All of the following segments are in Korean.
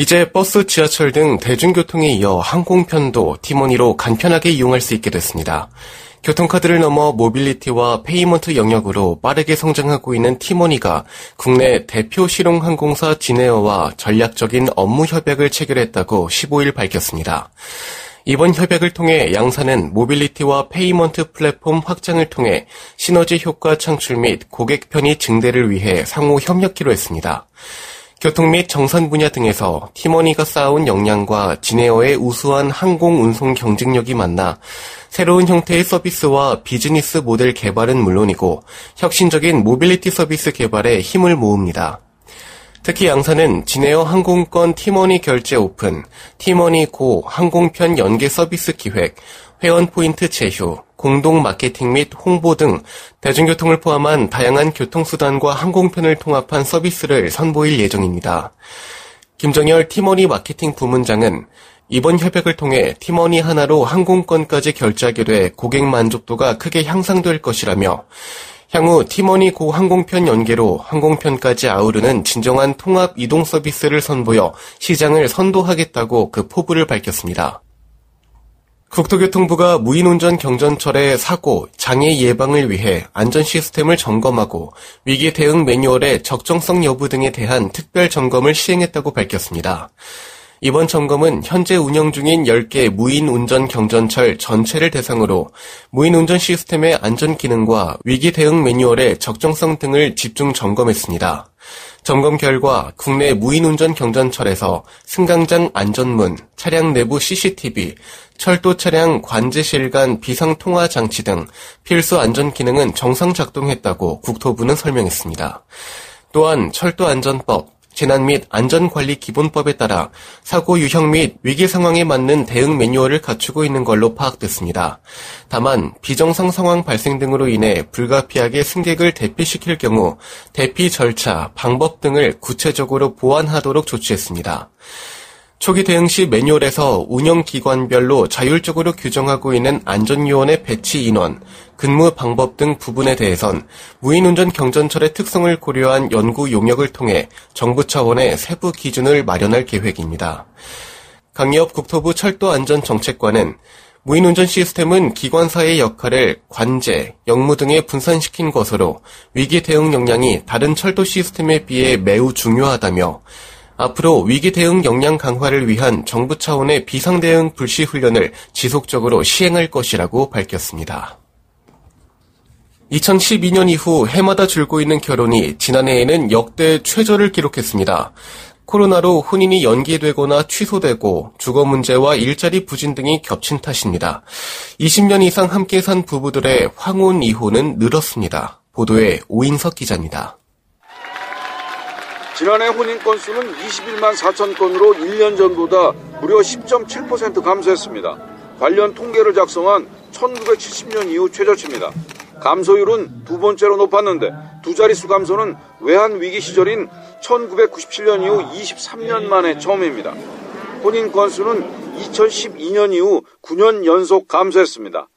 이제 버스, 지하철 등 대중교통에 이어 항공편도 티머니로 간편하게 이용할 수 있게 됐습니다. 교통카드를 넘어 mobility와 payment 영역으로 빠르게 성장하고 있는 티머니가 국내 대표 실용 항공사 진에어와 전략적인 업무 협약을 체결했다고 15일 밝혔습니다. 이번 협약을 통해 양사는 mobility와 payment 플랫폼 확장을 통해 시너지 효과 창출 및 고객 편의 증대를 위해 상호 협력키로 했습니다. 교통 및 정산 분야 등에서 티머니가 쌓아온 역량과 진에어의 우수한 항공 운송 경쟁력이 만나 새로운 형태의 서비스와 비즈니스 모델 개발은 물론이고 혁신적인 모빌리티 서비스 개발에 힘을 모읍니다. 특히 양사는 진에어 항공권 티머니 결제 오픈, 티머니 고 항공편 연계 서비스 기획, 회원 포인트 제휴, 공동 마케팅 및 홍보 등 대중교통을 포함한 다양한 교통수단과 항공편을 통합한 서비스를 선보일 예정입니다. 김정열 티머니 마케팅 부문장은 이번 협약을 통해 티머니 하나로 항공권까지 결제하게 돼 고객 만족도가 크게 향상될 것이라며 향후 티머니 고 항공편 연계로 항공편까지 아우르는 진정한 통합 이동 서비스를 선보여 시장을 선도하겠다고 그 포부를 밝혔습니다. 국토교통부가 무인운전 경전철의 사고, 장애 예방을 위해 안전 시스템을 점검하고 위기 대응 매뉴얼의 적정성 여부 등에 대한 특별 점검을 시행했다고 밝혔습니다. 이번 점검은 현재 운영 중인 10개 무인 운전 경전철 전체를 대상으로 무인 운전 시스템의 안전 기능과 위기 대응 매뉴얼의 적정성 등을 집중 점검했습니다. 점검 결과 국내 무인운전 경전철에서 승강장 안전문, 차량 내부 CCTV, 철도 차량 관제실 간 비상 통화 장치 등 필수 안전 기능은 정상 작동했다고 국토부는 설명했습니다. 또한 철도 안전법, 재난 및 안전관리 기본법에 따라 사고 유형 및 위기 상황에 맞는 대응 매뉴얼을 갖추고 있는 걸로 파악됐습니다. 다만 비정상 상황 발생 등으로 인해 불가피하게 승객을 대피시킬 경우 대피 절차, 방법 등을 구체적으로 보완하도록 조치했습니다. 초기 대응 시 매뉴얼에서 운영기관별로 자율적으로 규정하고 있는 안전요원의 배치 인원, 근무 방법 등 부분에 대해선 무인운전 경전철의 특성을 고려한 연구 용역을 통해 정부 차원의 세부 기준을 마련할 계획입니다. 강기업 국토부 철도안전정책관은 무인운전 시스템은 기관사의 역할을 관제, 역무 등에 분산시킨 것으로 위기 대응 역량이 다른 철도 시스템에 비해 매우 중요하다며 앞으로 위기 대응 역량 강화를 위한 정부 차원의 비상 대응 불시 훈련을 지속적으로 시행할 것이라고 밝혔습니다. 2012년 이후 해마다 줄고 있는 결혼이 지난해에는 역대 최저를 기록했습니다. 코로나로 혼인이 연기되거나 취소되고 주거 문제와 일자리 부진 등이 겹친 탓입니다. 20년 이상 함께 산 부부들의 황혼 이혼은 늘었습니다. 보도에 오인석 기자입니다. 지난해 혼인 건수는 21만 4천 건으로 1년 전보다 무려 10.7% 감소했습니다. 관련 통계를 작성한 1970년 이후 최저치입니다. 감소율은 두 번째로 높았는데 두 자릿수 감소는 외환 위기 시절인 1997년 이후 23년 만에 처음입니다. 혼인 건수는 2012년 이후 9년 연속 감소했습니다.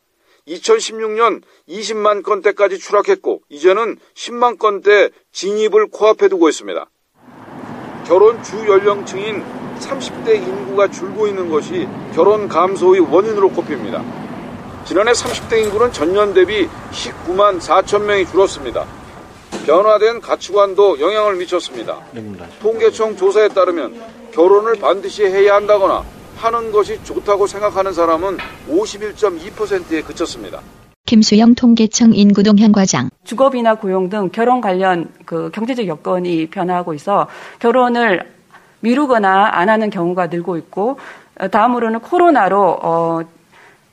2016년 20만 건대까지 추락했고 이제는 10만 건대 진입을 코앞에 두고 있습니다. 결혼 주 연령층인 30대 인구가 줄고 있는 것이 결혼 감소의 원인으로 꼽힙니다. 지난해 30대 인구는 전년 대비 19만 4천 명이 줄었습니다. 변화된 가치관도 영향을 미쳤습니다. 통계청 조사에 따르면 결혼을 반드시 해야 한다거나 하는 것이 좋다고 생각하는 사람은 51.2%에 그쳤습니다. 김수영 통계청 인구동향 과장. 주거비나 고용 등 결혼 관련 그 경제적 여건이 변화하고 있어 결혼을 미루거나 안 하는 경우가 늘고 있고 다음으로는 코로나로 어,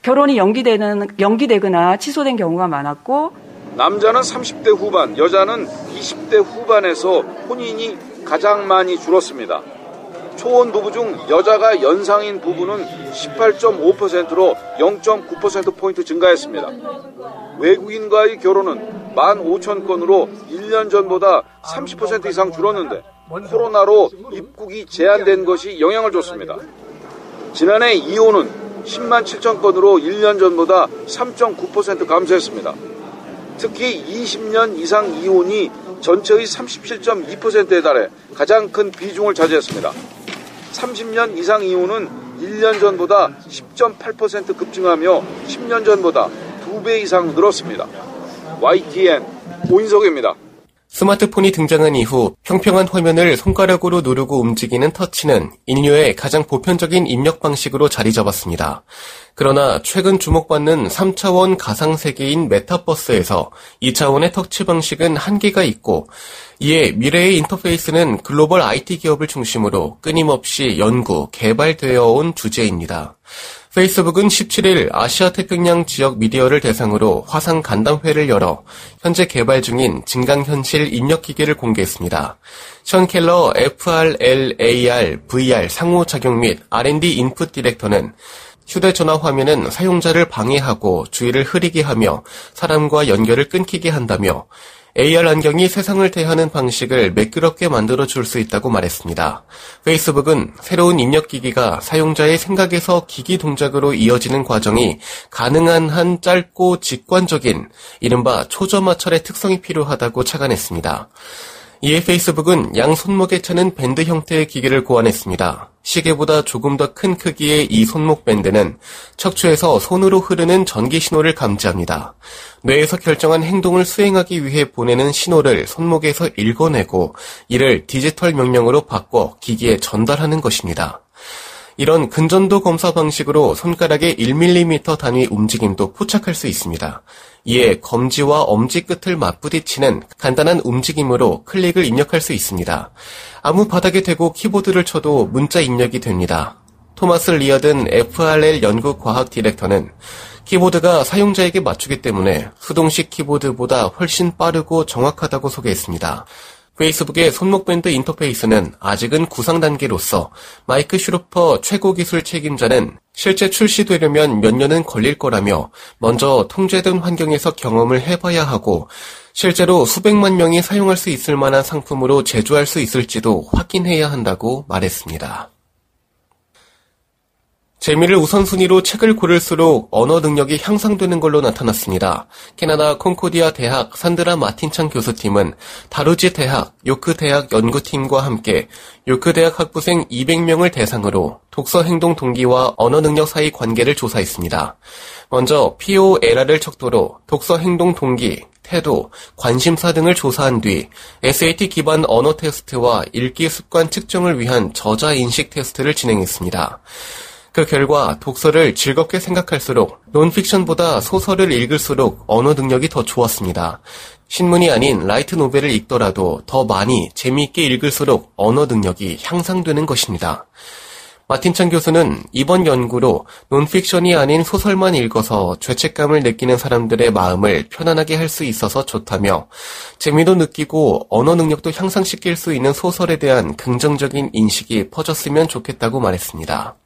결혼이 연기되는 연기되거나 취소된 경우가 많았고 남자는 30대 후반, 여자는 20대 후반에서 혼인이 가장 많이 줄었습니다. 초혼 부부 중 여자가 연상인 부부는 18.5%로 0.9%포인트 증가했습니다. 외국인과의 결혼은 15,000건으로 1년 전보다 30% 이상 줄었는데 코로나로 입국이 제한된 것이 영향을 줬습니다. 지난해 이혼은 10만 7천 건으로 1년 전보다 3.9% 감소했습니다. 특히 20년 이상 이혼이 전체의 37.2%에 달해 가장 큰 비중을 차지했습니다. 30년 이상 이혼은 1년 전보다 10.8% 급증하며 10년 전보다 2배 이상 늘었습니다. YTN 오인석입니다. 스마트폰이 등장한 이후 평평한 화면을 손가락으로 누르고 움직이는 터치는 인류의 가장 보편적인 입력 방식으로 자리 잡았습니다. 그러나 최근 주목받는 3차원 가상 세계인 메타버스에서 2차원의 터치 방식은 한계가 있고 이에 미래의 인터페이스는 글로벌 IT 기업을 중심으로 끊임없이 연구, 개발되어 온 주제입니다. 페이스북은 17일 아시아 태평양 지역 미디어를 대상으로 화상 간담회를 열어 현재 개발 중인 증강현실 입력 기계를 공개했습니다. 션 켈러 FRLAR VR 상호 작용 및 R&D 인풋 디렉터는 휴대전화 화면은 사용자를 방해하고 주의를 흐리게 하며 사람과 연결을 끊기게 한다며 AR 안경이 세상을 대하는 방식을 매끄럽게 만들어 줄 수 있다고 말했습니다. 페이스북은 새로운 입력기기가 사용자의 생각에서 기기 동작으로 이어지는 과정이 가능한 한 짧고 직관적인 이른바 초점화철의 특성이 필요하다고 착안했습니다. 이에 페이스북은 양 손목에 차는 밴드 형태의 기계를 고안했습니다. 시계보다 조금 더 큰 크기의 이 손목 밴드는 척추에서 손으로 흐르는 전기 신호를 감지합니다. 뇌에서 결정한 행동을 수행하기 위해 보내는 신호를 손목에서 읽어내고 이를 디지털 명령으로 바꿔 기기에 전달하는 것입니다. 이런 근전도 검사 방식으로 손가락의 1mm 단위 움직임도 포착할 수 있습니다. 이에 검지와 엄지 끝을 맞부딪히는 간단한 움직임으로 클릭을 입력할 수 있습니다. 아무 바닥에 대고 키보드를 쳐도 문자 입력이 됩니다. 토마스 리어든 FRL 연구 과학 디렉터는 키보드가 사용자에게 맞추기 때문에 수동식 키보드보다 훨씬 빠르고 정확하다고 소개했습니다. 페이스북의 손목밴드 인터페이스는 아직은 구상 단계로서 마이크 슈루퍼 최고 기술 책임자는 실제 출시되려면 몇 년은 걸릴 거라며 먼저 통제된 환경에서 경험을 해봐야 하고 실제로 수백만 명이 사용할 수 있을 만한 상품으로 제조할 수 있을지도 확인해야 한다고 말했습니다. 재미를 우선순위로 책을 고를수록 언어 능력이 향상되는 걸로 나타났습니다. 캐나다 콩코디아 대학 산드라 마틴창 교수팀은 다루지 대학, 요크 대학 연구팀과 함께 요크 대학 학부생 200명을 대상으로 독서 행동 동기와 언어 능력 사이 관계를 조사했습니다. 먼저 POLR을 척도로 독서 행동 동기, 태도, 관심사 등을 조사한 뒤 SAT 기반 언어 테스트와 읽기 습관 측정을 위한 저자 인식 테스트를 진행했습니다. 그 결과 독서를 즐겁게 생각할수록 논픽션보다 소설을 읽을수록 언어 능력이 더 좋았습니다. 신문이 아닌 light novel을 읽더라도 더 많이 재미있게 읽을수록 언어 능력이 향상되는 것입니다. 마틴찬 교수는 이번 연구로 논픽션이 아닌 소설만 읽어서 죄책감을 느끼는 사람들의 마음을 편안하게 할 수 있어서 좋다며 재미도 느끼고 언어 능력도 향상시킬 수 있는 소설에 대한 긍정적인 인식이 퍼졌으면 좋겠다고 말했습니다.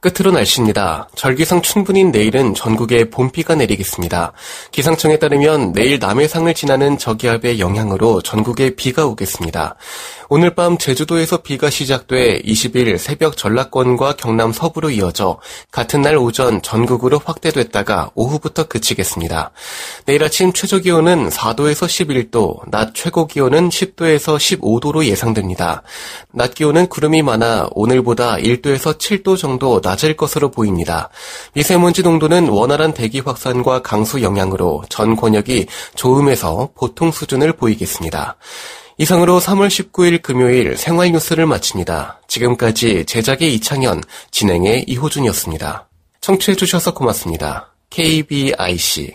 끝으로 날씨입니다. 절기상 춘분인 내일은 전국에 봄비가 내리겠습니다. 기상청에 따르면 내일 남해상을 지나는 저기압의 영향으로 전국에 비가 오겠습니다. 오늘 밤 제주도에서 비가 시작돼 20일 새벽 전라권과 경남 서부로 이어져 같은 날 오전 전국으로 확대됐다가 오후부터 그치겠습니다. 내일 아침 최저 기온은 4도에서 11도, 낮 최고 기온은 10도에서 15도로 예상됩니다. 낮 기온은 구름이 많아 오늘보다 1도에서 7도 정도 낮을 것으로 보입니다. 미세먼지 농도는 원활한 대기 확산과 강수 영향으로 전 권역이 좋음에서 보통 수준을 보이겠습니다. 이상으로 3월 19일 금요일 생활 뉴스를 마칩니다. 지금까지 제작의 이창현, 진행의 이호준이었습니다. 청취해주셔서 고맙습니다. KBIC